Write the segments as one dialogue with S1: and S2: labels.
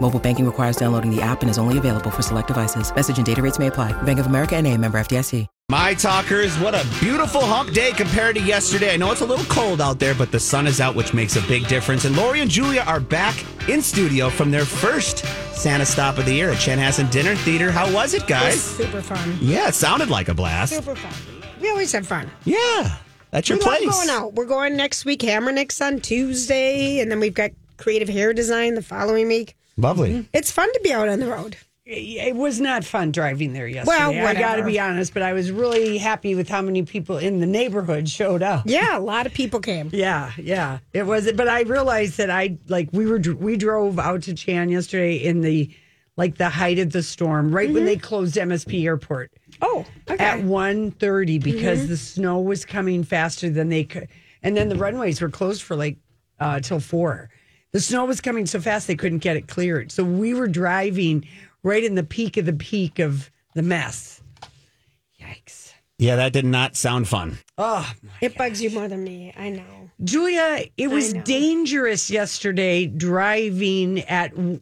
S1: Mobile banking requires downloading the app and is only available for select devices. Message and data rates may apply. Bank of America and a member FDIC.
S2: My talkers, what a beautiful hump day compared to yesterday. I know it's a little cold out there, but the sun is out, which makes a big difference. And Lori and Julia are back in studio from their first Santa stop of the year at Chanhassen Dinner Theater. How was it,
S3: It was
S2: guys?
S3: super fun.
S2: Yeah, it sounded like a blast.
S3: Super fun. We always have fun.
S2: Yeah, that's your
S3: we
S2: place.
S3: love going out. We're going next week, Hammer Nicks on Tuesday, and then we've got creative hair design the following week.
S2: Lovely. Mm-hmm.
S3: It's fun to be out on the road.
S4: It was not fun driving there yesterday.
S3: Well,
S4: I got to be honest, but I was really happy with how many people in the neighborhood showed up.
S3: Yeah, a lot of people came.
S4: Yeah, yeah, it was. But I realized that I like we were we drove out to Chan yesterday in the like the height of the storm, right when they mm-hmm. closed MSP Airport
S3: Oh, okay.
S4: at 1.30 because mm-hmm. the snow was coming faster than they could, and then the runways were closed for like uh, till four. The snow was coming so fast they couldn't get it cleared, so we were driving right in the peak of the peak of the mess. Yikes!
S2: Yeah, that did not sound fun.
S4: Oh,
S3: it bugs you more than me. I know.
S4: Julia, it was dangerous yesterday driving at w-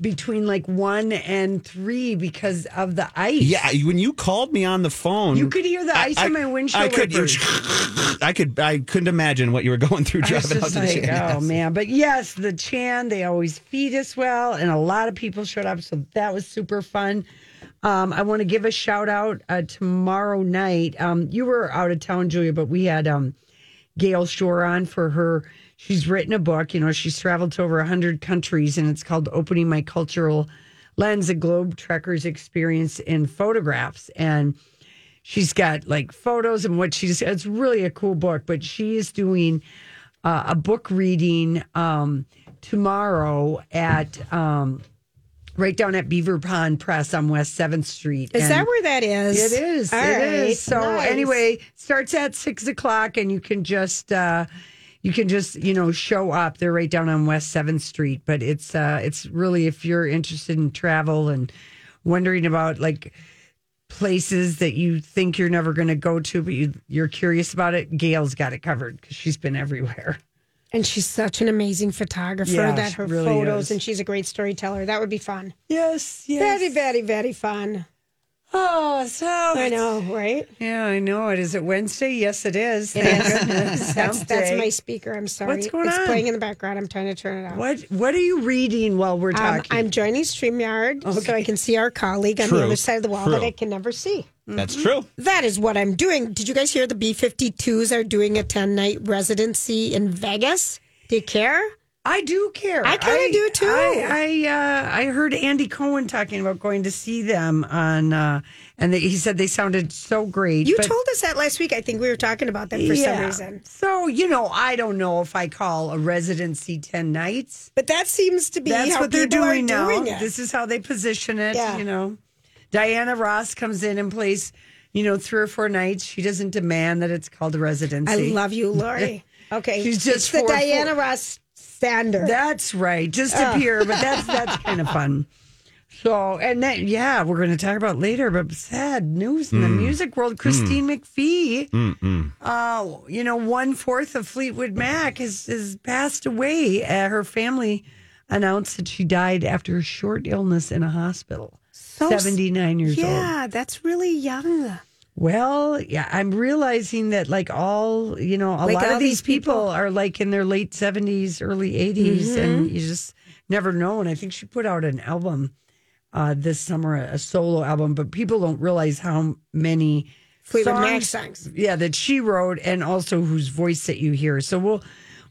S4: between like one and three because of the ice.
S2: Yeah, when you called me on the phone,
S4: You could hear the ice on my windshield
S2: I could.
S4: wipers.
S2: I could. I couldn't imagine what you were going through driving out to
S4: like,
S2: Chanhassen.
S4: oh man, but yes, the Chan they always feed us well, and a lot of people showed up, so that was super fun. Um, I want to give a shout out uh, tomorrow night. Um, you were out of town, Julia, but we had um, Gail Shore on for her. She's written a book. You know, she's traveled to over hundred countries, and it's called "Opening My Cultural Lens: A Globe Trekker's Experience in Photographs." And she's got like photos and what she's. It's really a cool book. But she is doing uh, a book reading um, tomorrow at um, right down at Beaver Pond Press on West Seventh Street.
S3: Is
S4: And
S3: that where that is?
S4: It is.
S3: All
S4: it
S3: right,
S4: is. So
S3: nice.
S4: anyway, starts at six o'clock, and you can just. Uh, you can just you know show up they're right down on west 7th street but it's uh it's really if you're interested in travel and wondering about like places that you think you're never going to go to but you you're curious about it gail's got it covered because she's been everywhere
S3: And she's such an amazing photographer
S4: Yeah,
S3: that her
S4: really
S3: photos
S4: is.
S3: and she's a great storyteller. That would be fun.
S4: yes yes
S3: Very, very, very fun.
S4: Oh so
S3: I know, right?
S4: yeah i know it is it wednesday yes it is
S3: It
S4: Thank
S3: is.
S4: goodness.
S3: That's, that's my speaker. I'm sorry.
S4: What's going
S3: it's
S4: on?
S3: playing in the background. I'm trying to turn it off.
S4: what what are you reading while we're
S3: Um,
S4: talking
S3: I'm joining StreamYard so I can see our colleague on the other side of the wall
S2: true.
S3: that I can never see.
S2: That's true.
S3: That is what I'm doing. Did you guys hear the B 52s are doing a 10 night residency in Vegas? Do you care?
S4: I do care.
S3: I kinda do, too.
S4: I I, uh, I heard Andy Cohen talking about going to see them on, uh, and they, he said they sounded so great.
S3: You
S4: but-
S3: told us that last week. I think we were talking about them for some reason.
S4: So you know, I don't know if I call a residency ten nights.
S3: But that seems to be
S4: That's
S3: how
S4: what they're doing now.
S3: doing.
S4: This is how they position it.
S3: Yeah.
S4: You know, Diana Ross comes in and plays. You know, three or four nights. She doesn't demand that it's called a residency.
S3: I love you, Lori. Okay.
S4: She's just
S3: it's the
S4: four-
S3: Diana Ross standard.
S4: That's right. Just appear, but that's that's kind of fun. So, and then yeah, we're going to talk about later, but sad news in the
S2: Hmm.
S4: music world. Christine McVie, uh, you know, one fourth of Fleetwood Mac has has passed away. Uh, her family announced that she died after a short illness in a hospital.
S3: So s-
S4: Seventy nine years old.
S3: yeah, that's really young.
S4: Well, yeah, I'm realizing that like all, you know, a
S3: Like
S4: lot
S3: all
S4: of these
S3: these people-
S4: people, are like in their late 70s, early 80s
S3: Mm-hmm.
S4: and you just never know and I think she put out an album uh this summer, a solo album, but people don't realize how many
S3: Fleetwood
S4: songs,
S3: Mac songs.
S4: Yeah, that she wrote and also whose voice that you hear. So we'll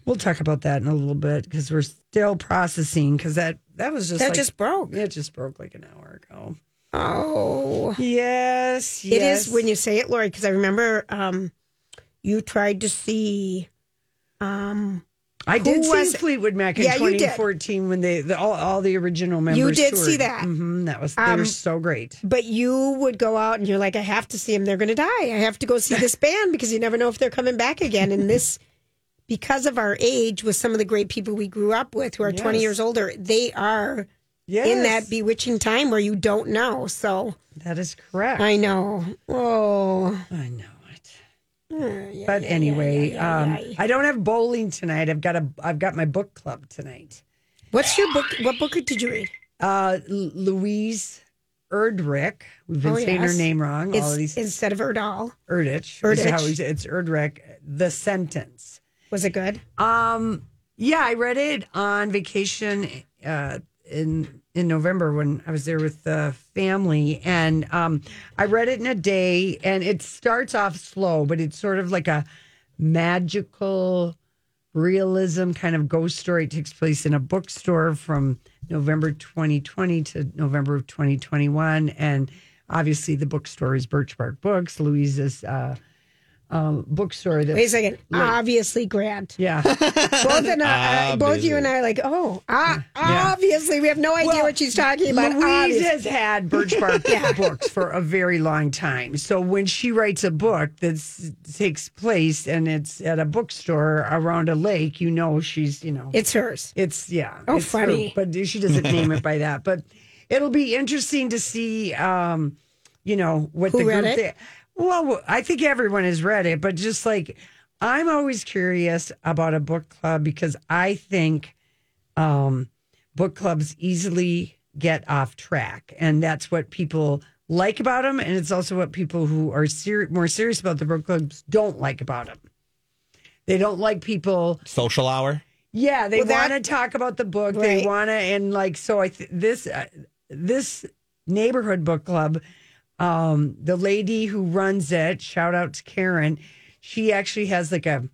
S4: we'll talk about that in a little bit because we're still processing because that that was just
S3: That
S4: like-
S3: just broke.
S4: It just broke like an hour ago.
S3: Oh,
S4: Yes,
S3: it
S4: yes.
S3: is when you say it, Lori, because I remember um, you tried to see. Um,
S4: I did see Fleetwood Mac in
S3: Yeah,
S4: 2014 when they the, all, all the original members.
S3: You did
S4: toured.
S3: see that.
S4: Mhm, that was they
S3: Um,
S4: were so great.
S3: but you would go out and you're like, I have to see them. They're going to die. I have to go see this band because you never know if they're coming back again. And this, because of our age, with some of the great people we grew up with who are 20 years older, they are
S4: Yes,
S3: in that bewitching time where you don't know. So
S4: that is correct.
S3: I know. Oh,
S4: I know it. but anyway, um, I don't have bowling tonight. I've got a I've got my book club tonight.
S3: what's your book? What book did you read?
S4: Uh, Louise Erdrich. We've been
S3: Oh,
S4: saying
S3: yes.
S4: her name wrong. all of these
S3: instead of Erdal.
S4: Erdich.
S3: Erdich.
S4: It's Erdrich. The sentence.
S3: Was it good?
S4: Um, yeah, I read it on vacation uh, in in November when I was there with the family, and um, I read it in a day. And it starts off slow, but it's sort of like a magical realism kind of ghost story. It takes place in a bookstore from November 2020 to November of 2021, and obviously the bookstore is Birch Bark Books, Louise's uh, um, bookstore. That
S3: Wait a second. Obviously, Grant.
S4: yeah.
S3: Both, and I, uh, both you and I are like, oh, uh, obviously, we have no idea
S4: Well,
S3: what she's talking about.
S4: Louise
S3: Obviously.
S4: has had Birch Bark books for a very long time. So when she writes a book that takes place and it's at a bookstore around a lake, you know she's, you know,
S3: It's hers.
S4: it's yeah.
S3: Oh,
S4: it's her,
S3: funny.
S4: but she doesn't name it by that. But it'll be interesting to see, um, you know, what
S3: Who
S4: the
S3: read
S4: group.
S3: It?
S4: thi- well, I think everyone has read it, but just like I'm always curious about a book club because I think um, book clubs easily get off track, and that's what people like about them, and it's also what people who are ser- more serious about the book clubs don't like about them. They don't like people
S2: Social hour.
S4: yeah, they
S3: Well,
S4: want to talk about the book. They want to, and like so. I th- this uh, this neighborhood book club, um, the lady who runs it, shout out to Karen. She actually has like a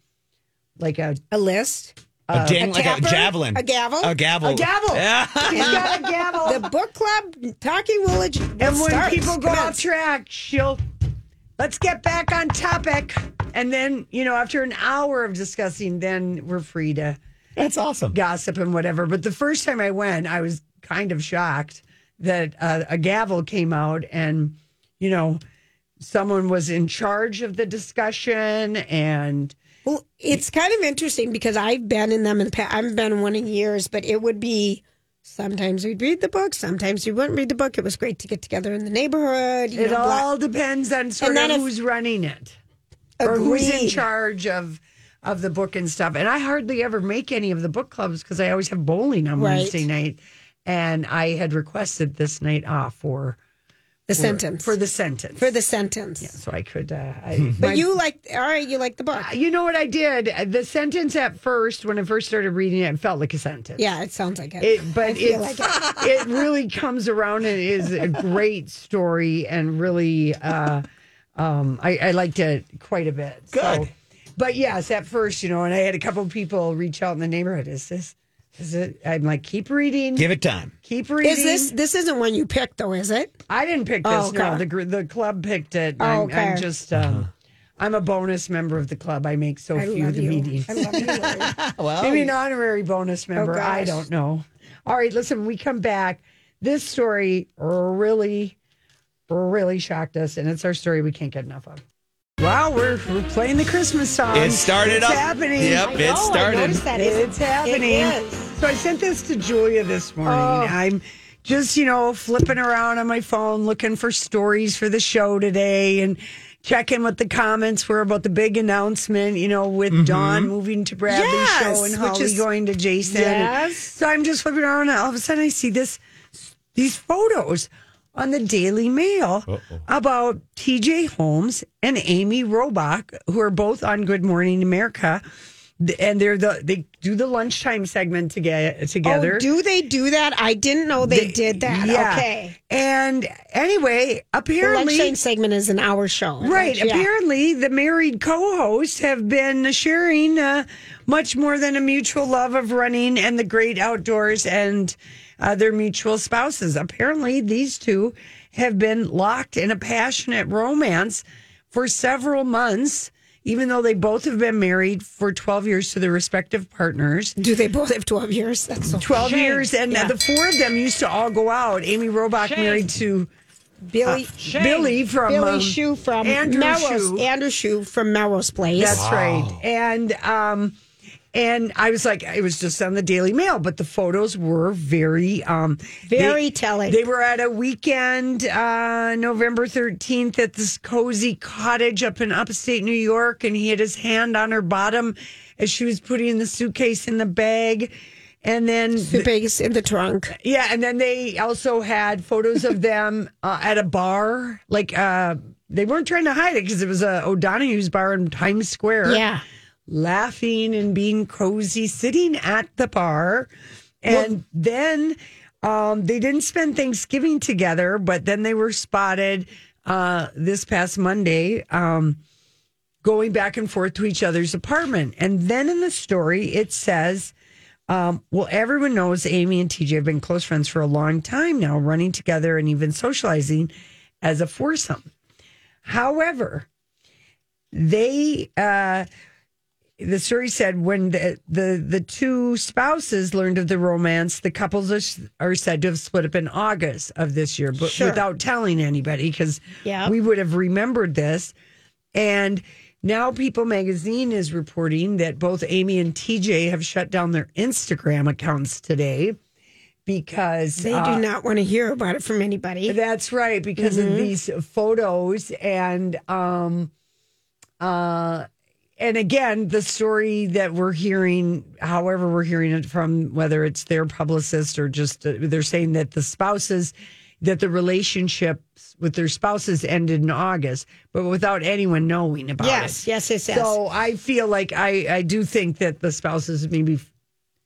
S4: like a
S3: A list.
S2: a ding, like a
S3: tapper?
S2: javelin.
S3: A gavel?
S2: A gavel.
S4: a gavel.
S2: Yeah.
S4: She's got a gavel.
S3: The book club talking village.
S4: and when people go off track, she'll let's get back on topic. And then you know, after an hour of discussing, then we're free to
S2: That's awesome.
S4: gossip and whatever. But the first time I went, I was kind of shocked that uh, a gavel came out and, you know, someone was in charge of the discussion and
S3: Well, it's kind of interesting because I've been in them in the past. I've been one in years, but it would be sometimes we'd read the book, sometimes we wouldn't read the book. It was great to get together in the neighborhood.
S4: It
S3: know, blah-
S4: all depends on sort of who's running it or who's in charge of of the book and stuff. And I hardly ever make any of the book clubs because I always have bowling on
S3: Right.
S4: Wednesday night. And I had requested this night off for
S3: the
S4: for-
S3: sentence
S4: for the sentence
S3: for the sentence.
S4: Yeah, so I could. Uh, I,
S3: But
S4: my-
S3: you like all right. You like the book.
S4: You know what I did? The sentence at first, when I first started reading it, it felt like a sentence.
S3: Yeah, it sounds like it.
S4: It, but
S3: feel like
S4: it really comes around and is a great story and really, uh, um, I, I liked it quite a bit. So,
S2: Good.
S4: but yes, at first, you know, and I had a couple of people reach out in the neighborhood. Is this, is it? I'm like, keep reading,
S2: Give it time.
S4: keep reading.
S3: Is this this isn't one you picked though? Is it?
S4: I didn't pick this.
S3: Oh, okay.
S4: No, the gr- the club picked it.
S3: Oh,
S4: I'm,
S3: okay.
S4: I'm just. Um, I'm a bonus member of the club. I make so
S3: I
S4: few
S3: love
S4: the
S3: you.
S4: meetings.
S3: I love you.
S2: Well,
S4: Maybe an honorary bonus member. I don't know. All right, listen, when we come back. This story really, really shocked us, and it's our story we can't get enough of. Wow, we're, we're playing the Christmas song.
S2: It started
S4: it's
S2: up.
S4: happening.
S2: Yep,
S3: I
S2: it
S3: know,
S2: started.
S3: noticed that.
S4: It's happening.
S3: It is.
S4: So I sent this to Julia this morning.
S3: Oh.
S4: I'm just, you know, flipping around on my phone looking for stories for the show today and checking what the comments were about the big announcement, you know, with mm-hmm. Dawn moving to Bradley's
S3: Yes,
S4: show and Holly
S3: is-
S4: going to Jason.
S3: Yes.
S4: So I'm just flipping around and all of a sudden I see this these photos on the Daily Mail about TJ Holmes and Amy Robach, who are both on Good Morning America. And they're the they do the lunchtime segment together. Together,
S3: Oh, do they do that? I didn't know they, did that.
S4: Yeah.
S3: Okay.
S4: And anyway, apparently, The
S3: lunchtime segment is an hour show.
S4: Right.
S3: Yeah.
S4: Apparently, the married co hosts have been sharing uh, much more than a mutual love of running and the great outdoors and uh, their mutual spouses. Apparently, these two have been locked in a passionate romance for several months, even though they both have been married for 12 years to their respective partners.
S3: Do they both have 12 years? That's so
S4: 12 years, and
S3: Yeah.
S4: the four of them used to all go out. Amy Robach married to
S3: Billy
S4: Billy from
S3: Billy
S4: um,
S3: Shue from
S4: Andrew
S3: Melrose.
S4: Shue.
S3: Andrew Shue from Melrose Place.
S4: That's right. And um and I was like, it was just on the Daily Mail, but the photos were very um
S3: Very
S4: they-
S3: telling.
S4: They were at a weekend, uh, November 13th at this cozy cottage up in upstate New York, and he had his hand on her bottom as she was putting the suitcase in the bag. And then the
S3: Suitcase in the trunk.
S4: yeah, and then they also had photos of them uh, at a bar. Like uh, they weren't trying to hide it because it was a O'Donoghue's bar in Times Square.
S3: Yeah.
S4: Laughing and being cozy, sitting at the bar, and then um, they didn't spend Thanksgiving together. But then they were spotted uh, this past Monday. Um, going back and forth to each other's apartment. And then in the story, it says, um, well, everyone knows Amy and TJ have been close friends for a long time now, running together and even socializing as a foursome. However, they, uh, the story said when the, the, the two spouses learned of the romance, the couples are, are said to have split up in August of this year, but
S3: Sure.
S4: without telling anybody because
S3: Yeah.
S4: we would have remembered this. And now People Magazine is reporting that both Amy and TJ have shut down their Instagram accounts today because
S3: They
S4: uh,
S3: do not want to hear about it from anybody.
S4: that's right because of these photos and um uh and again the story that we're hearing however we're hearing it from whether it's their publicist or just uh, they're saying that the spouses that the relationships with their spouses ended in August but without anyone knowing about
S3: Yes,
S4: it.
S3: yes, yes, yes.
S4: So I feel like I I do think that the spouses maybe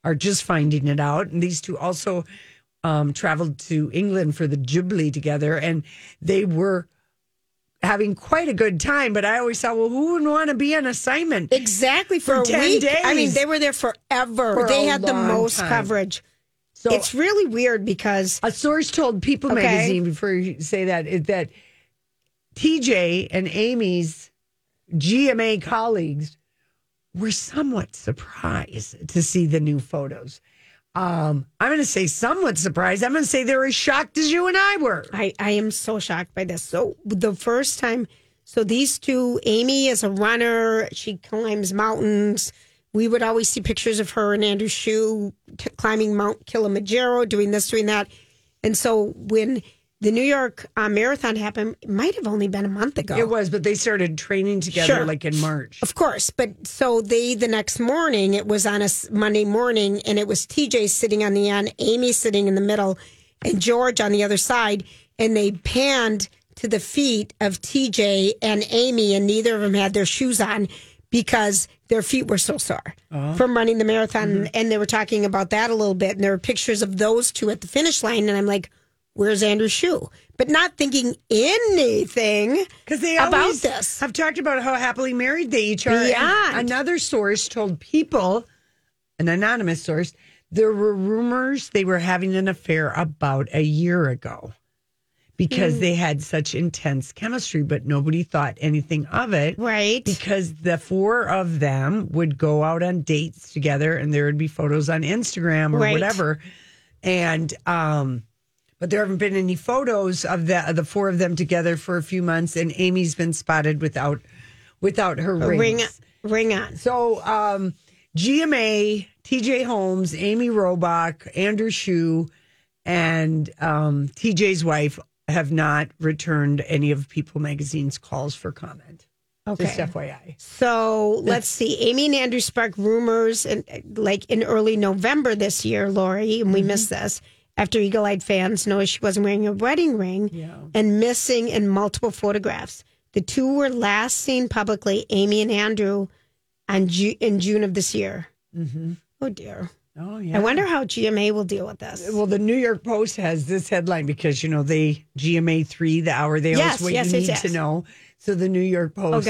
S4: are just finding it out. And these two also um, traveled to England for the Jubilee together, and they were having quite a good time. But I always thought, well, who would want to be on assignment?
S3: Exactly for,
S4: For
S3: a
S4: 10
S3: week. I mean, they were there forever.
S4: For
S3: they had the most
S4: time.
S3: coverage.
S4: So
S3: it's really weird because
S4: a source told People
S3: Okay.
S4: magazine before you say that is that TJ and Amy's GMA colleagues were somewhat surprised to see the new photos. Um, I'm going to say somewhat surprised. I'm going to say they're as shocked as you and I were.
S3: I, I am so shocked by this. So the first time, so these two, Amy is a runner. She climbs mountains. We would always see pictures of her and Andrew Shue t- climbing Mount Kilimanjaro, doing this, doing that. And so when the New York uh, Marathon happened, it might have only been a month ago.
S4: It was, but they started training together
S3: Sure.
S4: like in March.
S3: Of course, but so they the next morning it was on a Monday morning, and it was TJ sitting on the end, Amy sitting in the middle, and George on the other side, and they panned to the feet of TJ and Amy, and neither of them had their shoes on because their feet were so sore from running the marathon, and they were talking about that a little bit, and there were pictures of those two at the finish line, and I'm like. Where's Andrew Shue? But not thinking anything
S4: Because they
S3: about
S4: always
S3: this.
S4: have talked about how happily married they each are.
S3: Beyond.
S4: Another source told people, an anonymous source, there were rumors they were having an affair about a year ago because they had such intense chemistry, but nobody thought anything of it.
S3: Right.
S4: Because the four of them would go out on dates together and there would be photos on Instagram or
S3: Right.
S4: whatever. And um but there haven't been any photos of the of the four of them together for a few months and Amy's been spotted without without her
S3: ring
S4: rings.
S3: ring on.
S4: So um GMA, TJ Holmes, Amy Robach, Andrew Shue, and um, TJ's wife have not returned any of People Magazine's calls for comment.
S3: Okay.
S4: Just FYI.
S3: So let's see. Amy and Andrew sparked rumors, and like in early November this year, Lori, and we
S4: Mm-hmm.
S3: missed this after Eagle Eyed fans noticed she wasn't wearing a wedding ring and missing in multiple photographs. The two were last seen publicly, Amy and Andrew, on Ju- in June of this year. Mm-hmm. Oh dear.
S4: Oh yeah.
S3: I wonder how GMA will deal with this.
S4: Well, the New York Post has this headline because you know they GMA three the hour they
S3: Yes,
S4: always what
S3: yes,
S4: you
S3: yes,
S4: need to know. So the New York Post.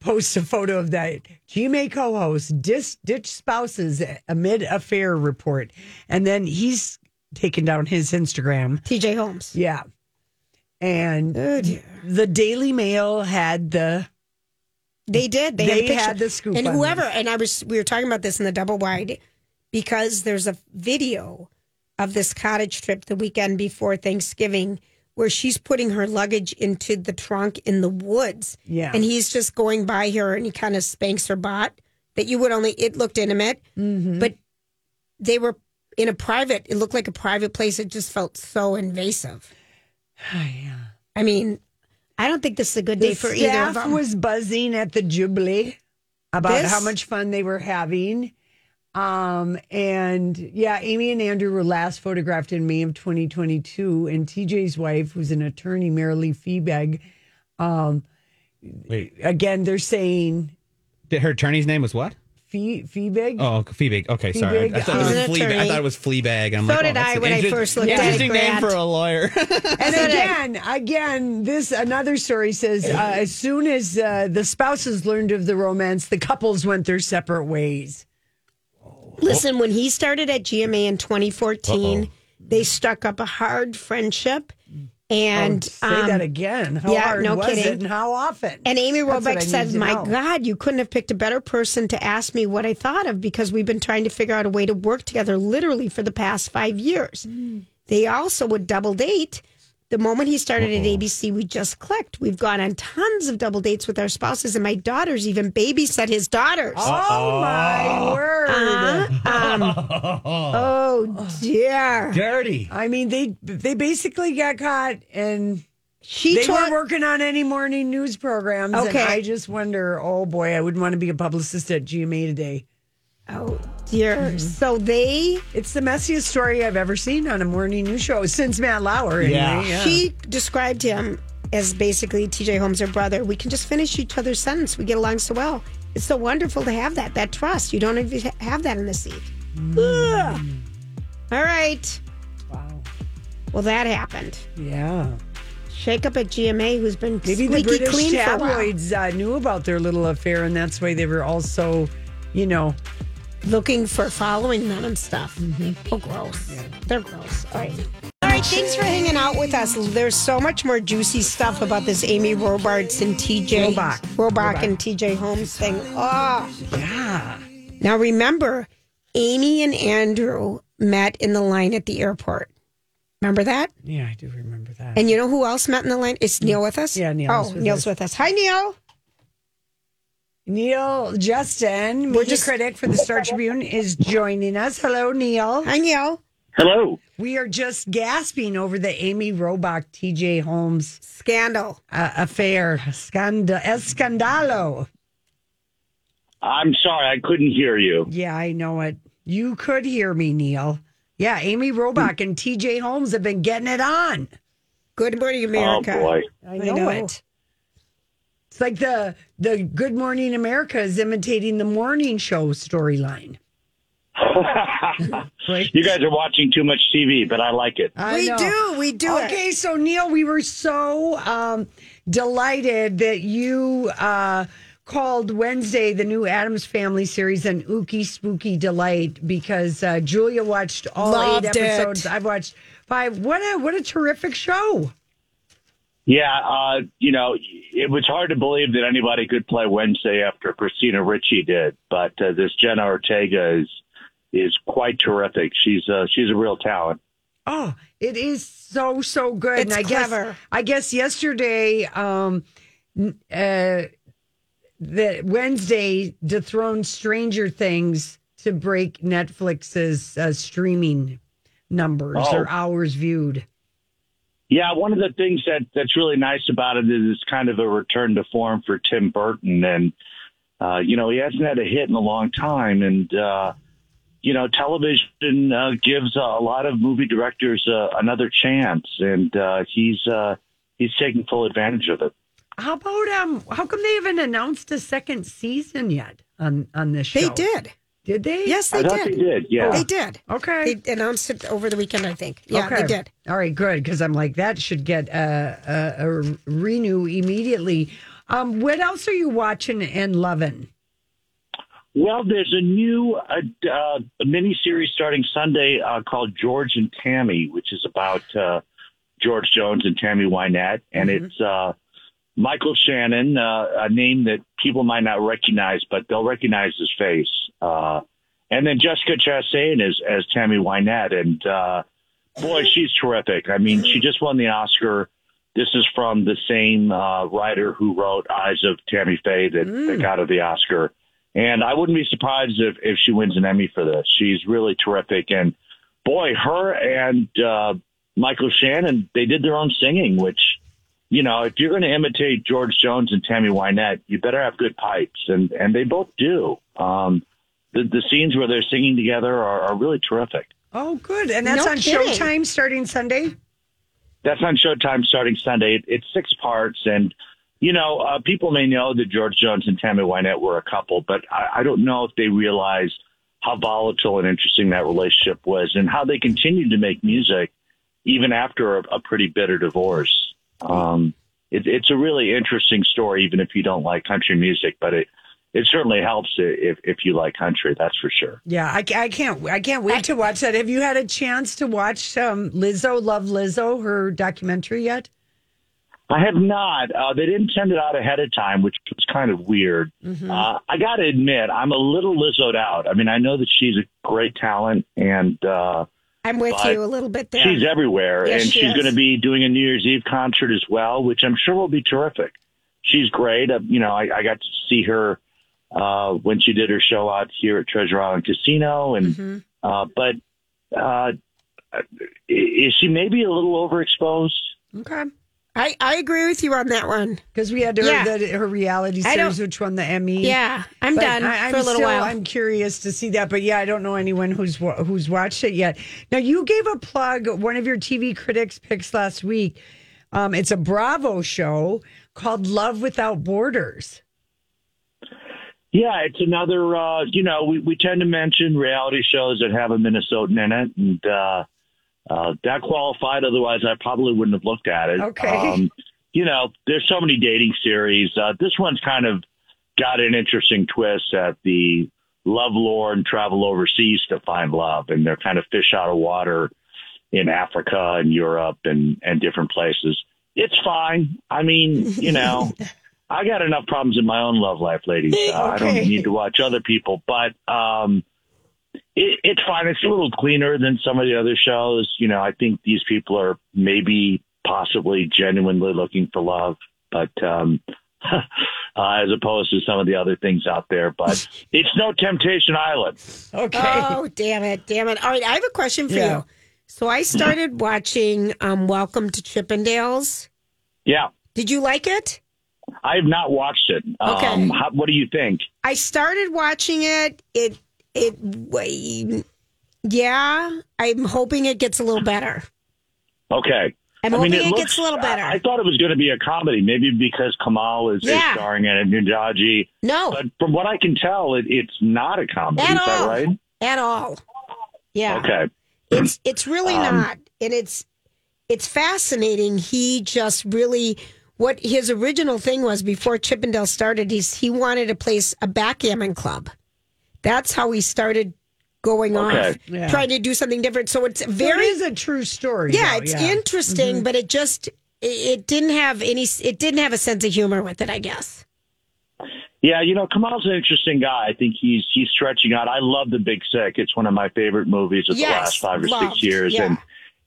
S4: Post a photo of that GMA co-host dis, ditch spouses amid affair report, and then he's taken down his Instagram.
S3: TJ Holmes.
S4: Yeah, and oh, the Daily Mail had the
S3: They did. They,
S4: They
S3: had,
S4: had the scoop
S3: And whoever,
S4: this.
S3: and I was, we were talking about this in the double wide because there's a video of this cottage trip the weekend before Thanksgiving where she's putting her luggage into the trunk in the woods.
S4: Yeah.
S3: And he's just going by her and he kind of spanks her butt that you would only, it looked intimate,
S4: Mm-hmm.
S3: but they were in a private, it looked like a private place. It just felt so invasive. Yeah, I mean, I don't think this is a good day
S4: the
S3: for either of
S4: staff
S3: them.
S4: was buzzing at the Jubilee about
S3: This-
S4: how much fun they were having. Um, and yeah, Amy and Andrew were last photographed in May of 2022. And TJ's wife, who's an attorney, Marilee Fiebig, um,
S2: Wait,
S4: again, they're saying
S2: did her attorney's name was what?
S4: Fee, Fiebig.
S2: Oh, Fleabag. Okay, sorry. I, I thought
S3: He's
S2: it was Fleabag. I thought it was Fleabag. I'm
S3: So
S2: like,
S3: did
S2: oh, that's
S3: I
S2: an
S3: when I first looked at it,
S2: Interesting name for a lawyer.
S4: And again, again, this another story says uh, as soon as uh, the spouses learned of the romance, the couples went their separate ways.
S3: Listen, when he started at GMA in 2014, they struck up a hard friendship. And
S4: Say
S3: um,
S4: that again. How
S3: yeah,
S4: hard
S3: no
S4: was
S3: kidding.
S4: it, and how often?
S3: And Amy
S4: That's Robach
S3: said, My
S4: know."
S3: God, you couldn't have picked a better person to ask me what I thought of because we've been trying to figure out a way to work together literally for the past five years.
S4: Mm.
S3: They also would double date. The moment he started at ABC, we just clicked. We've gone on tons of double dates with our spouses, and my daughters even babysat his daughters.
S4: Oh my word!
S3: Uh-huh. Um, oh dear.
S2: Dirty.
S4: I mean, they they basically got caught, and
S3: She
S4: they
S3: told
S4: weren't working on any morning news programs. and
S3: Okay.
S4: I just wonder. Oh boy, I wouldn't want to be a publicist at GMA today.
S3: Oh dear. So they
S4: It's the messiest story I've ever seen on a morning news show since Matt Lauer. Anyway.
S2: Yeah.
S4: Yeah.
S3: she described him as basically TJ Holmes, her brother. We can just finish each other's sentence. We get along so well. It's so wonderful to have that that trust. You don't even have that in the seat. Ugh. All right.
S4: wow.
S3: Well, that happened.
S4: Yeah.
S3: Shake up at GMA, who's been
S4: Maybe the British
S3: clean for a while.
S4: tabloids uh, knew about their little affair, and that's why they were also, you know,
S3: looking for following them and stuff. Mm-hmm. Oh, gross. They're gross. All right. All right. Thanks for hanging out with us. There's so much more juicy stuff about this Amy Robarts and TJ
S4: Robach.
S3: Robach and TJ Holmes thing. Oh.
S4: yeah.
S3: Now remember, Amy and Andrew met in the line at the airport. Remember that?
S4: Yeah, I do remember that.
S3: And you know who else met in the line? Is Neil with us?
S4: Yeah, Neil's
S3: Oh,
S4: with
S3: Neil's
S4: us.
S3: with us. Hi, Neil.
S4: Neil Justin, media
S3: just-
S4: critic for the Star Tribune, is joining us. Hello, Neil.
S3: Hi, Neil.
S5: Hello.
S4: We are just gasping over the Amy Robach, TJ Holmes
S3: Scandal.
S4: uh, affair. Scanda- escandalo.
S5: I'm sorry, I couldn't hear you.
S4: Yeah, I know it. You could hear me, Neil. Yeah, Amy Robach and TJ Holmes have been getting it on.
S3: Good morning, America.
S5: Oh boy.
S4: I know, it. It's like the the Good Morning America is imitating the morning show storyline. Right?
S5: You guys are watching too much TV, but I like it.
S4: I
S3: We
S4: know.
S3: do. We do it.
S4: Okay, so Neil, we were so um, delighted that you uh, called Wednesday the new Addams Family series an ooky spooky delight because uh, Julia watched all
S3: Loved
S4: eight
S3: it.
S4: episodes. I've watched five. What a what a terrific show!
S5: Yeah, uh, you know, it was hard to believe that anybody could play Wednesday after Christina Ricci did, but uh, this Jenna Ortega is is quite terrific. She's uh, she's a real talent.
S4: Oh, it is so so good.
S3: It's
S4: and I
S3: clever.
S4: guess I guess yesterday, um, uh, the Wednesday dethroned Stranger Things to break Netflix's uh, streaming numbers
S5: Oh.
S4: or hours viewed.
S5: Yeah, one of the things that that's really nice about it is it's kind of a return to form for Tim Burton, and uh, you know he hasn't had a hit in a long time, and uh, you know television uh, gives uh, a lot of movie directors uh, another chance, and uh, he's uh, he's taking full advantage of it.
S4: How about um? How come they haven't announced a second season yet on on this show?
S3: They did.
S4: Did they?
S3: Yes, they
S5: I
S3: did.
S5: they did, yeah.
S3: They did.
S4: Okay.
S3: They announced it over the weekend, I think. Yeah,
S4: okay.
S3: they did.
S4: All right, good. Because I'm like that should get a, a, a renew immediately. Um, what else are you watching and loving?
S5: Well, there's a new uh, uh, mini series starting Sunday uh, called George and Tammy, which is about uh, George Jones and Tammy Wynette, and it's uh, Michael Shannon, uh, a name that people might not recognize, but they'll recognize his face. Uh, and then Jessica Chastain as as Tammy Wynette, and uh, boy, she's terrific. I mean, she just won the Oscar. This is from the same uh, writer who wrote Eyes of Tammy Faye that, that got her the Oscar. And I wouldn't be surprised if, if she wins an Emmy for this. She's really terrific. And boy, her and uh, Michael Shannon, they did their own singing, which, you know, if you're going to imitate George Jones and Tammy Wynette, you better have good pipes. And, and they both do. Um, the, the scenes where they're singing together are, are really terrific.
S4: Oh, good. And that's
S3: No
S4: on
S3: kidding.
S4: Showtime starting Sunday.
S5: That's on Showtime starting Sunday. It, it's six parts, and you know, uh, people may know that George Jones and Tammy Wynette were a couple, but I, I don't know if they realize how volatile and interesting that relationship was, and how they continued to make music even after a, a pretty bitter divorce. Um, it, it's a really interesting story, even if you don't like country music, but it it certainly helps if if you like country. That's for sure.
S4: Yeah, I, I can't. I can't wait to watch that. Have you had a chance to watch um, Lizzo, Love Lizzo, her documentary yet?
S5: I have not. Uh, they didn't send it out ahead of time, which was kind of weird. Uh, I got to admit, I'm a little Lizzoed out. I mean, I know that she's a great talent, and uh,
S3: I'm with
S5: But
S3: you a little bit there.
S5: she's everywhere,
S3: Yes,
S5: and
S3: she
S5: she's going to be doing a New Year's Eve concert as well, which I'm sure will be terrific. She's great. Uh, you know, I, I got to see her uh, when she did her show out here at Treasure Island Casino, and
S3: Mm-hmm.
S5: uh, but uh, is she maybe a little overexposed?
S4: Okay.
S3: I, I agree with you on that one.
S4: Because we had her,
S3: Yeah.
S4: the, her reality
S3: I
S4: series, which won the Emmy.
S3: Yeah, I'm
S4: But
S3: done
S4: I, I'm
S3: for a little
S4: still,
S3: while.
S4: I'm curious to see that, but yeah, I don't know anyone who's who's watched it yet. Now, you gave a plug. One of your TV critics picks last week. Um, it's a Bravo show called Love Without Borders.
S5: Yeah, it's another. Uh, you know, we, we tend to mention reality shows that have a Minnesotan in it, and uh, uh, that qualified. Otherwise, I probably wouldn't have looked at it.
S4: Okay.
S5: Um, you know, there's so many dating series. Uh, this one's kind of got an interesting twist at the love lore and travel overseas to find love, and they're kind of fish out of water in Africa and Europe and and different places. It's fine. I mean, you know. I got enough problems in my own love life, ladies. Uh, I don't need to watch other people, but um, it, it's fine. It's a little cleaner than some of the other shows. You know, I think these people are maybe, possibly, genuinely looking for love, but um, uh, as opposed to some of the other things out there. But it's no Temptation Island.
S4: Okay.
S3: Oh, damn it, damn it. All right, I have a question for
S4: Yeah.
S3: you. So I started watching um, Welcome to Chippendales.
S5: Yeah,
S3: Did you like it?
S5: I have not watched it.
S3: Okay.
S5: Um, how, what do you think?
S3: I started watching it. It it yeah. I'm hoping it gets a little better.
S5: Okay.
S3: I'm
S5: I mean,
S3: hoping it,
S5: looks,
S3: gets a little better.
S5: I, I thought it was going to be a comedy, maybe because Kumail is,
S3: Yeah.
S5: is starring in it, Nanjiani.
S3: no,
S5: But from what I can tell, it, it's not a comedy.
S3: at
S5: is that
S3: all.
S5: right?
S3: At all. Yeah.
S5: Okay.
S3: It's it's really
S5: Um,
S3: not, and it's it's fascinating. He just really what his original thing was before Chippendale started. He's he wanted to place a backgammon club. That's how he started going
S5: Okay.
S3: off,
S4: Yeah.
S3: trying to do something different. So it's
S4: So it
S3: very
S4: is a true story.
S3: yeah,
S4: though,
S3: it's interesting, but it just it, it didn't have any. It didn't have a sense of humor with it. I guess.
S5: Yeah, you know, Kumail's an interesting guy. I think he's he's stretching out. I love The Big Sick. It's one of my favorite movies of
S3: Yes,
S5: the last five or
S3: loved,
S5: six years.
S3: yeah.
S5: And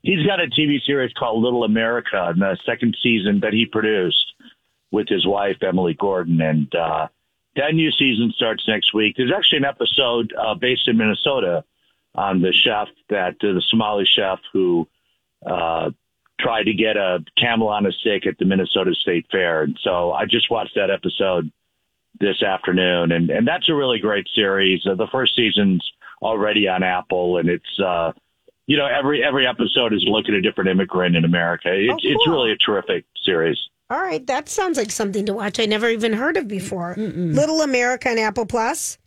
S5: he's got a TV series called Little America in the second season that he produced with his wife Emily Gordon. And uh, that new season starts next week. There's actually an episode uh, based in Minnesota on the chef that uh, the Somali chef who uh, tried to get a camel on a stick at the Minnesota State Fair. And so I just watched that episode this afternoon, and and that's a really great series. Uh, the first season's already on Apple, and it's uh, you know every every episode is a look at a different immigrant in America. It's
S3: Oh,
S5: it's really a terrific series.
S3: All right, that sounds like something to watch. I never even heard of before. Little America and Apple Plus.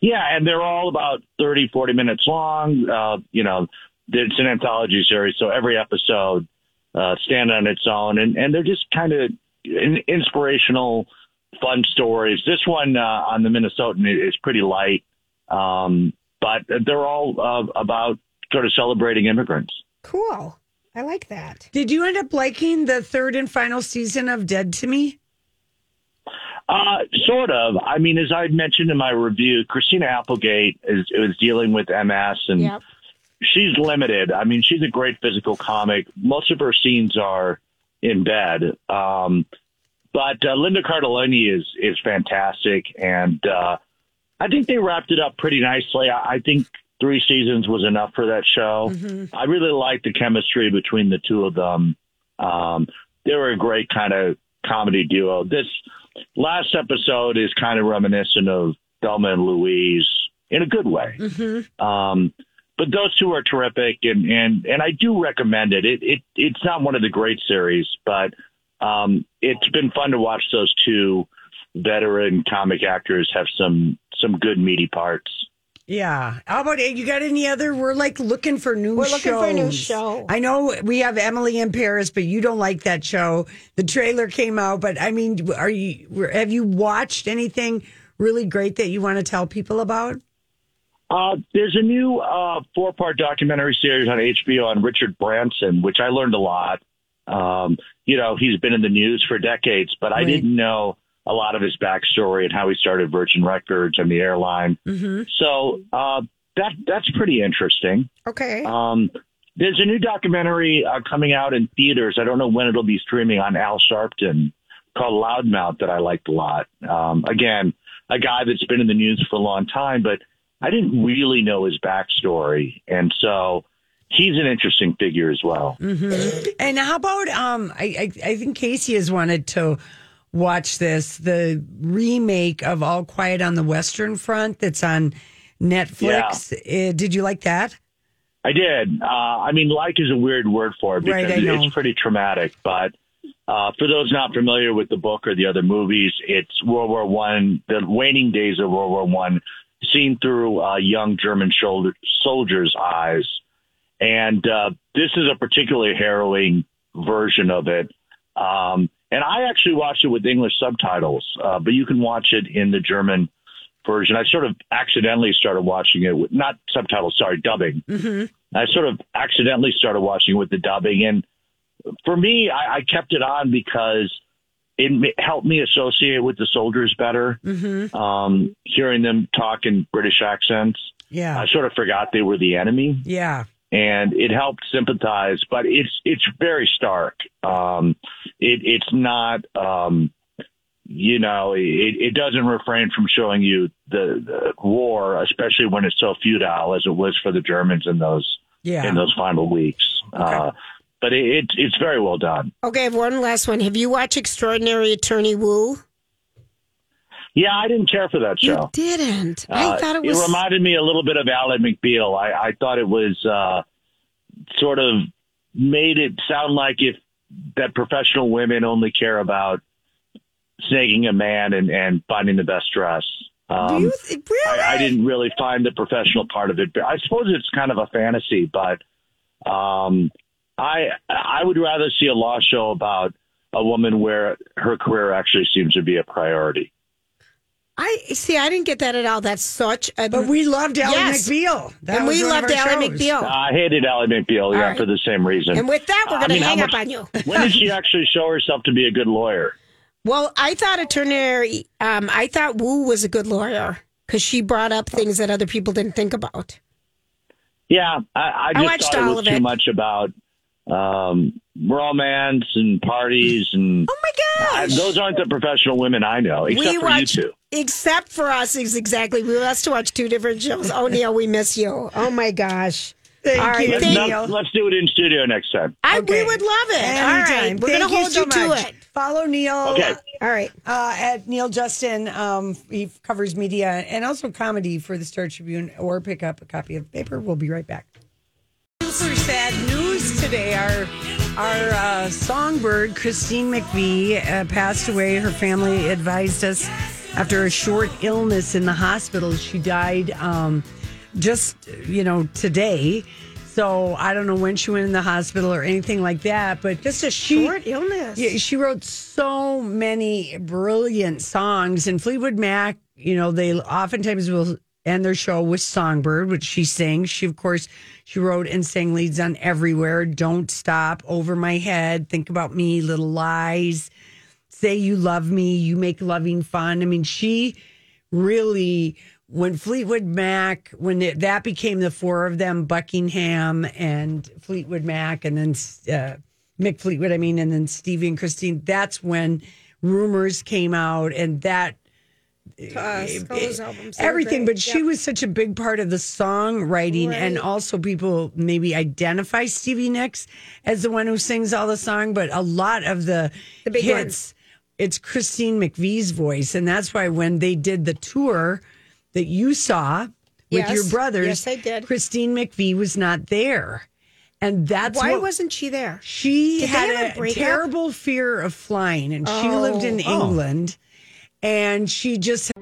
S5: Yeah, and they're all about 30, 40 minutes long. Uh, you know, it's an anthology series, so every episode uh, stand on its own, and, and they're just kind of in, inspirational, fun stories. This one uh, on the Minnesotan is pretty light, um, but they're all uh, about sort of celebrating immigrants.
S3: Cool. I like that.
S4: Did you end up liking the third and final season of Dead to Me?
S5: Uh, sort of. I mean, as I mentioned in my review, Christina Applegate is, is dealing with MS and
S3: Yep.
S5: she's limited. I mean, she's a great physical comic. Most of her scenes are in bed. Um, but uh, Linda Cardellini is is fantastic, and uh, I think they wrapped it up pretty nicely. I, I think three seasons was enough for that show. I really liked the chemistry between the two of them. Um, they were a great kind of comedy duo. This last episode is kind of reminiscent of Thelma and Louise in a good way. Um, but those two are terrific, and and and I do recommend it. It it it's not one of the great series, but um, it's been fun to watch those two veteran comic actors have some some good meaty parts.
S4: Yeah. How about you? Got any other? We're like looking for new.
S3: We're looking for a new show.
S4: I know we have Emily in Paris, but you don't like that show. The trailer came out, but I mean, are you? Have you watched anything really great that you want to tell people about?
S5: Uh, there's a new uh, four part documentary series on HBO on Richard Branson, which I learned a lot. Um, you know, he's been in the news for decades, but I didn't know a lot of his backstory and how he started Virgin Records and the airline. So uh, that that's pretty interesting.
S3: Okay.
S5: Um, there's a new documentary uh, coming out in theaters. I don't know when it'll be streaming on Al Sharpton called Loudmouth that I liked a lot. Um, again, a guy that's been in the news for a long time, but I didn't really know his backstory. And so he's an interesting figure as well.
S4: And how about um? I I, I think Casey has wanted to watch this the remake of All Quiet on the Western Front that's on Netflix. Uh, did you like that?
S5: I did. Uh, I mean, like is a weird word for it
S4: Right,
S5: because
S4: know.
S5: it's pretty traumatic. But uh, for those not familiar with the book or the other movies, it's World War One, the waning days of World War One, seen through uh, young German shoulder, soldiers' eyes. And uh, this is a particularly harrowing version of it. Um, and I actually watched it with English subtitles, uh, but you can watch it in the German version. I sort of accidentally started watching it with not subtitles, sorry, dubbing. I sort of accidentally started watching with the dubbing, and for me, I, I kept it on because it helped me associate with the soldiers better. Um, hearing them talk in British accents,
S4: Yeah.
S5: I sort of forgot they were the enemy
S4: Yeah.
S5: And it helped sympathize. But it's it's very stark. Um, it, it's not, um, you know, it, it doesn't refrain from showing you the, the war, especially when it's so futile as it was for the Germans in those
S4: Yeah.
S5: in those final weeks. Uh, but it, it's it's very well done.
S3: Okay, one last one. Have you watched Extraordinary Attorney Woo?
S5: Yeah, I didn't care for that show.
S3: You didn't.
S5: Uh,
S3: I thought it was.
S5: It reminded me a little bit of Ally McBeal. I, I thought it was uh, sort of made it sound like if that professional women only care about snagging a man and, and finding the best dress. Um,
S3: th- really?
S5: I, I didn't really find the professional part of it. I suppose it's kind of a fantasy, but um, I I would rather see a law show about a woman where her career actually seems to be a priority.
S3: I see. I didn't get that at all. That's such a.
S4: But we loved Ally
S3: Yes.
S4: McBeal. That
S3: and
S4: was
S3: we
S4: one
S3: loved
S4: our
S3: Ally
S4: shows.
S3: McBeal.
S5: I hated Ally McBeal, yeah,
S3: right.
S5: for the same reason.
S3: and with that, we're going to
S5: mean, how
S3: hang up on you.
S5: when did she actually show herself to be a good lawyer?
S3: Well, I thought Attorney. Um, I thought Woo was a good lawyer because she brought up things that other people didn't think about.
S5: Yeah, I, I
S3: I
S5: just
S3: watched
S5: thought it was
S3: of
S5: too
S3: it.
S5: much about um, romance and parties, and
S3: Oh my
S5: I-
S3: gosh!
S5: those aren't the professional women I know, except
S3: we
S5: for
S3: watched,
S5: you two.
S3: Except for us, is exactly. We must watch two different shows. Oh, Neil, we miss you. Oh my gosh!
S4: Thank
S3: All right,
S4: you,
S3: thank-
S5: Let's,
S4: Neil.
S5: not- let's do it in studio next time.
S3: I, we would love it. All
S4: Anytime.
S3: right, we're
S4: Thank
S3: going to hold
S4: so
S3: you, to it.
S4: Follow Neil.
S5: Okay.
S3: All right.
S4: Uh, at Neil Justin, um, he covers media and also comedy for the Star Tribune, or pick up a copy of the paper. We'll be right back. Super sad news today. Our our uh, songbird Christine McVie uh, passed away. Her family advised us after a short illness in the hospital. She died um, just you know today. So I don't know when she went in the hospital or anything like that, but just a
S3: Short illness.
S4: yeah, she wrote so many brilliant songs. And Fleetwood Mac, you know, they oftentimes will end their show with Songbird, which she sings. She, of course, she wrote and sang leads on Everywhere, Don't Stop, Over My Head, Think About Me, Little Lies, Say You Love Me, You Make Loving Fun. I mean, she really when Fleetwood Mac, when it, that became the four of them, Buckingham and Fleetwood Mac, and then uh, Mick Fleetwood, I mean, and then Stevie and Christine, that's when rumors came out and that
S3: us, albums,
S4: everything. But she was such a big part of the songwriting, and also people maybe identify Stevie Nicks as the one who sings all the song, but a lot of the,
S3: The big
S4: hits,
S3: ones.
S4: It's Christine McVie's voice, and that's why when they did the tour that you saw with
S3: Yes.
S4: your brothers,
S3: Yes, I did.
S4: Christine McVie was not there, and that's
S3: Why
S4: what,
S3: wasn't she there?
S4: she
S3: Did
S4: had
S3: a
S4: terrible fear of flying, and she lived in
S2: Oh. oh.
S4: England, and she just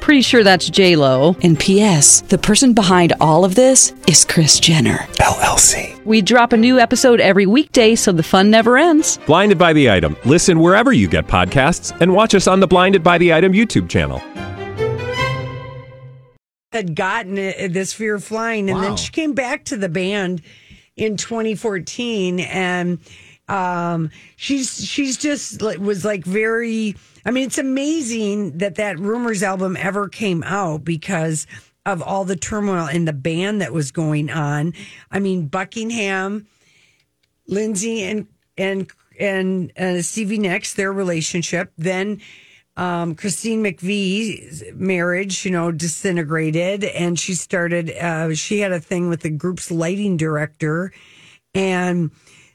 S6: Pretty sure that's J Lo. And P.S. The person behind all of this is Kris Jenner.
S7: LLC.
S6: We drop a new episode every weekday, so the fun never ends.
S7: Blinded by the item. Listen wherever you get podcasts, and watch us on the Blinded by the Item YouTube channel.
S4: had gotten it, this fear of flying, and
S2: Wow.
S4: then she came back to the band in 2014, and um, she's she's just was like very. I mean, it's amazing that that Rumors album ever came out because of all the turmoil in the band that was going on. I mean, Buckingham, Lindsay, and and and uh, Stevie Nicks, their relationship, then um, Christine McVie's marriage, you know, disintegrated, and she started. Uh, she had a thing with the group's lighting director, and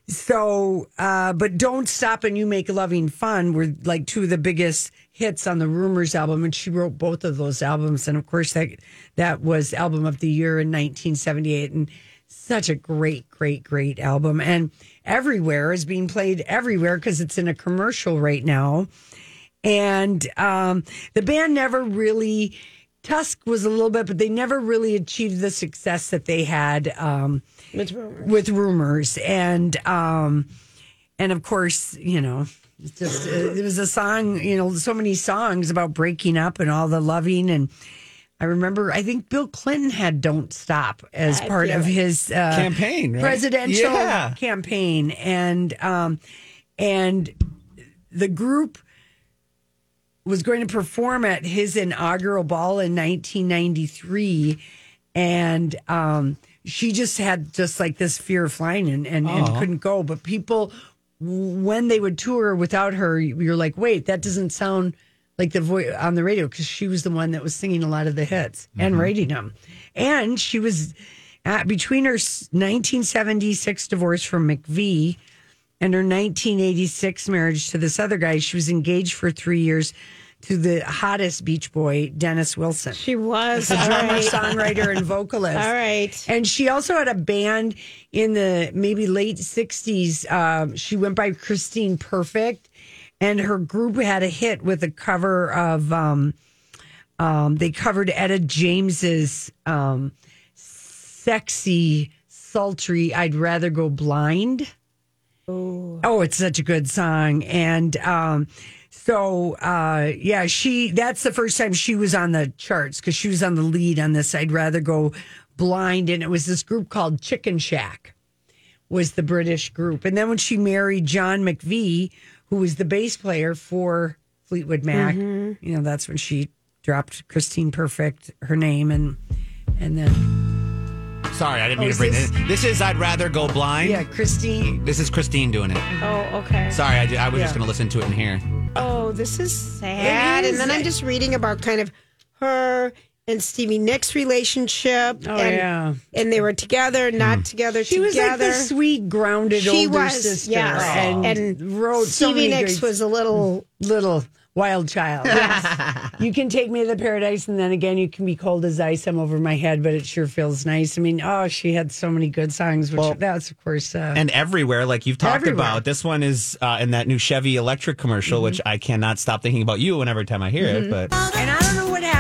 S4: so, uh, but "Don't Stop" and "You Make Loving Fun" were like two of the biggest hits on the Rumors album, and she wrote both of those albums, and of course that that was album of the year in 1978, and such a great, great, great album, and everywhere is being played everywhere because it's in a commercial right now. And um, the band never really Tusk was a little bit, but they never really achieved the success that they had um, with rumors, and um, and of course, you know, it's just uh, it was a song, you know, so many songs about breaking up and all the loving, and I remember, I think Bill Clinton had "Don't Stop" as part of his uh,
S2: Campaign, right?
S4: presidential
S2: Yeah.
S4: campaign, and um, and the group was going to perform at his inaugural ball in 1993 and um, she just had just like this fear of flying and, and, and couldn't go. But people when they would tour without her you're like wait that doesn't sound like the voice on the radio because she was the one that was singing a lot of the hits and writing them and she was at, between her 1976 divorce from mcvie and her 1986 marriage to this other guy. She was engaged for three years to the hottest Beach Boy, Dennis Wilson.
S3: She was. a
S4: drummer,
S3: right.
S4: songwriter, and vocalist.
S3: All right.
S4: And she also had a band in the maybe late 60s. Um, she went by Christine Perfect. and her group had a hit with a cover of. Um, um, they covered Etta James's um, sexy, sultry. I'd rather go blind. Oh, it's such a good song. And um, so, uh, yeah, she, that's the first time she was on the charts because she was on the lead on this. I'd rather go blind. And it was this group called Chicken Shack, was the British group. And then when she married John McVie, who was the bass player for Fleetwood Mac, you know, that's when she dropped Christine Perfect, her name, and, and then,
S2: Sorry, I didn't
S4: Oh,
S2: mean
S4: is
S2: to bring
S4: this-
S2: this. This is I'd rather go blind.
S4: yeah, Christine.
S2: This is Christine doing it.
S3: Oh, okay.
S2: Sorry, I, did- I was just going to listen to it in here.
S3: Oh, this is sad.
S4: It
S3: and then. I'm just reading about kind of her and Stevie Nicks' relationship.
S4: Oh,
S3: and,
S4: yeah.
S3: And they were together, not mm. together,
S4: She was like the sweet, grounded
S3: she
S4: older
S3: was,
S4: sister,
S3: yes.
S4: and,
S3: and
S4: wrote so
S3: Stevie
S4: many
S3: Nicks
S4: great-
S3: was a little.
S4: little wild child. you can take me to the paradise, and then again, you can be cold as ice. I'm over my head, but it sure feels nice. I mean, oh, she had so many good songs, which
S2: Well,
S4: that's of course. Uh,
S2: And everywhere, like you've talked
S4: Everywhere.
S2: about. This one is uh, in that new Chevy electric commercial, which I cannot stop thinking about you whenever time I hear it. But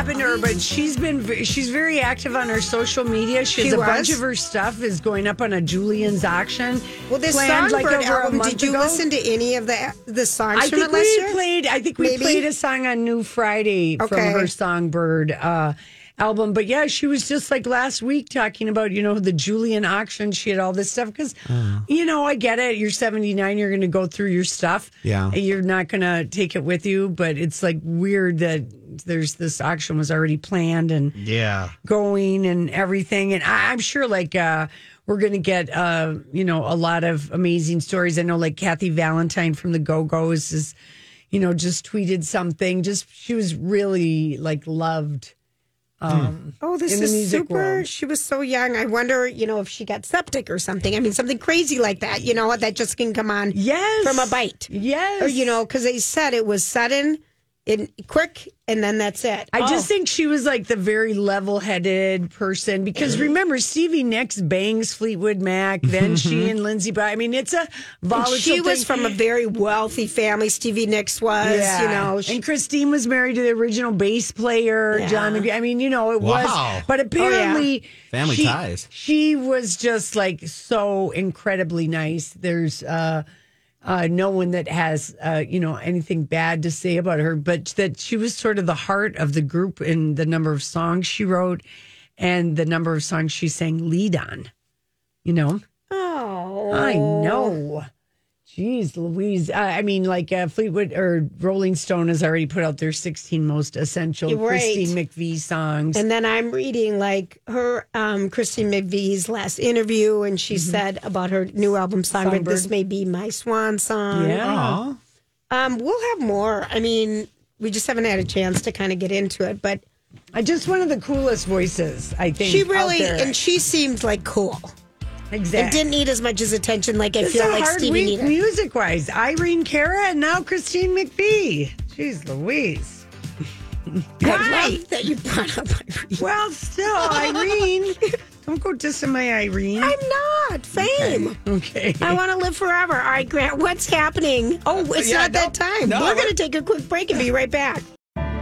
S4: and I don't know what happened to her, but she's been she's very active on her social media. She has
S3: She
S4: a bunch
S3: was?
S4: of her stuff is going up on a Julien's auction.
S3: Well, this
S4: planned,
S3: Songbird
S4: over a
S3: album,
S4: month
S3: did you
S4: ago.
S3: listen to any of the the songs
S4: I
S3: from
S4: think
S3: it last
S4: we
S3: year?
S4: played. I think we
S3: Maybe?
S4: played a song on New Friday from
S3: Okay.
S4: her Songbird uh, album. But yeah, she was just like last week talking about you know the Julien auction. She had all this stuff because you know I get it. You're 79. You're going to go through your stuff.
S2: Yeah.
S4: and you're not going to take it with you. But it's like weird that there's this auction was already planned and
S2: yeah,
S4: going and everything. And I, I'm sure like uh we're gonna get uh, you know, a lot of amazing stories. I know like Kathy Valentine from the Go Go's is, you know, just tweeted something. Just she was really like loved. Um
S3: Oh, this is super.
S4: world.
S3: She was so young. I wonder, you know, if she got septic or something. I mean, something crazy like that, you know, that just can come on
S4: Yes.
S3: from a bite.
S4: Yes.
S3: Or, you know, because they said it was sudden and quick, and then that's it.
S4: I
S3: Oh.
S4: just think she was like the very level headed person because remember, Stevie Nicks bangs Fleetwood Mac, then she and Lindsay. But I mean, it's a
S3: And
S4: volatile.
S3: she was from a very wealthy family. Stevie Nicks was, you know. She,
S4: and Christine was married to the original bass player,
S3: Yeah.
S4: John McVie. I mean, you know, it
S2: Wow.
S4: was, but apparently,
S2: Family
S4: she,
S2: ties.
S4: She was just like so incredibly nice. There's uh, uh, no one that has, uh, you know, anything bad to say about her, but that she was sort of the heart of the group in the number of songs she wrote and the number of songs she sang lead on. You know,
S3: oh,
S4: I know. Jeez, Louise. Uh, I mean, like uh, Fleetwood or Rolling Stone has already put out their 16 most essential
S3: You're right.
S4: Christine McVie songs.
S3: And then I'm reading like her um, Christine McVie's last interview, and she said about her new album Songbird,
S4: Songbird.
S3: "This may be my swan song."
S4: yeah.
S3: Um, we'll have more. I mean, we just haven't had a chance to kind of get into it, but
S4: Uh, Just one of the coolest voices, I think.
S3: she
S4: out
S3: really
S4: there.
S3: and she seemed like cool
S4: exactly.
S3: didn't need as much as attention like I feel like Stevie needed.
S4: music wise. Irene Cara and now Christine McVie. Jeez Louise.
S3: I love that you brought up Irene.
S4: Well, still, Irene. Don't go dissing my Irene.
S3: I'm not fame.
S4: okay.
S3: I want to live forever. All right, Grant, what's happening? Oh, it's
S2: Yeah,
S3: not
S2: no,
S3: that time.
S2: no,
S3: We're going to take a quick break and be right back.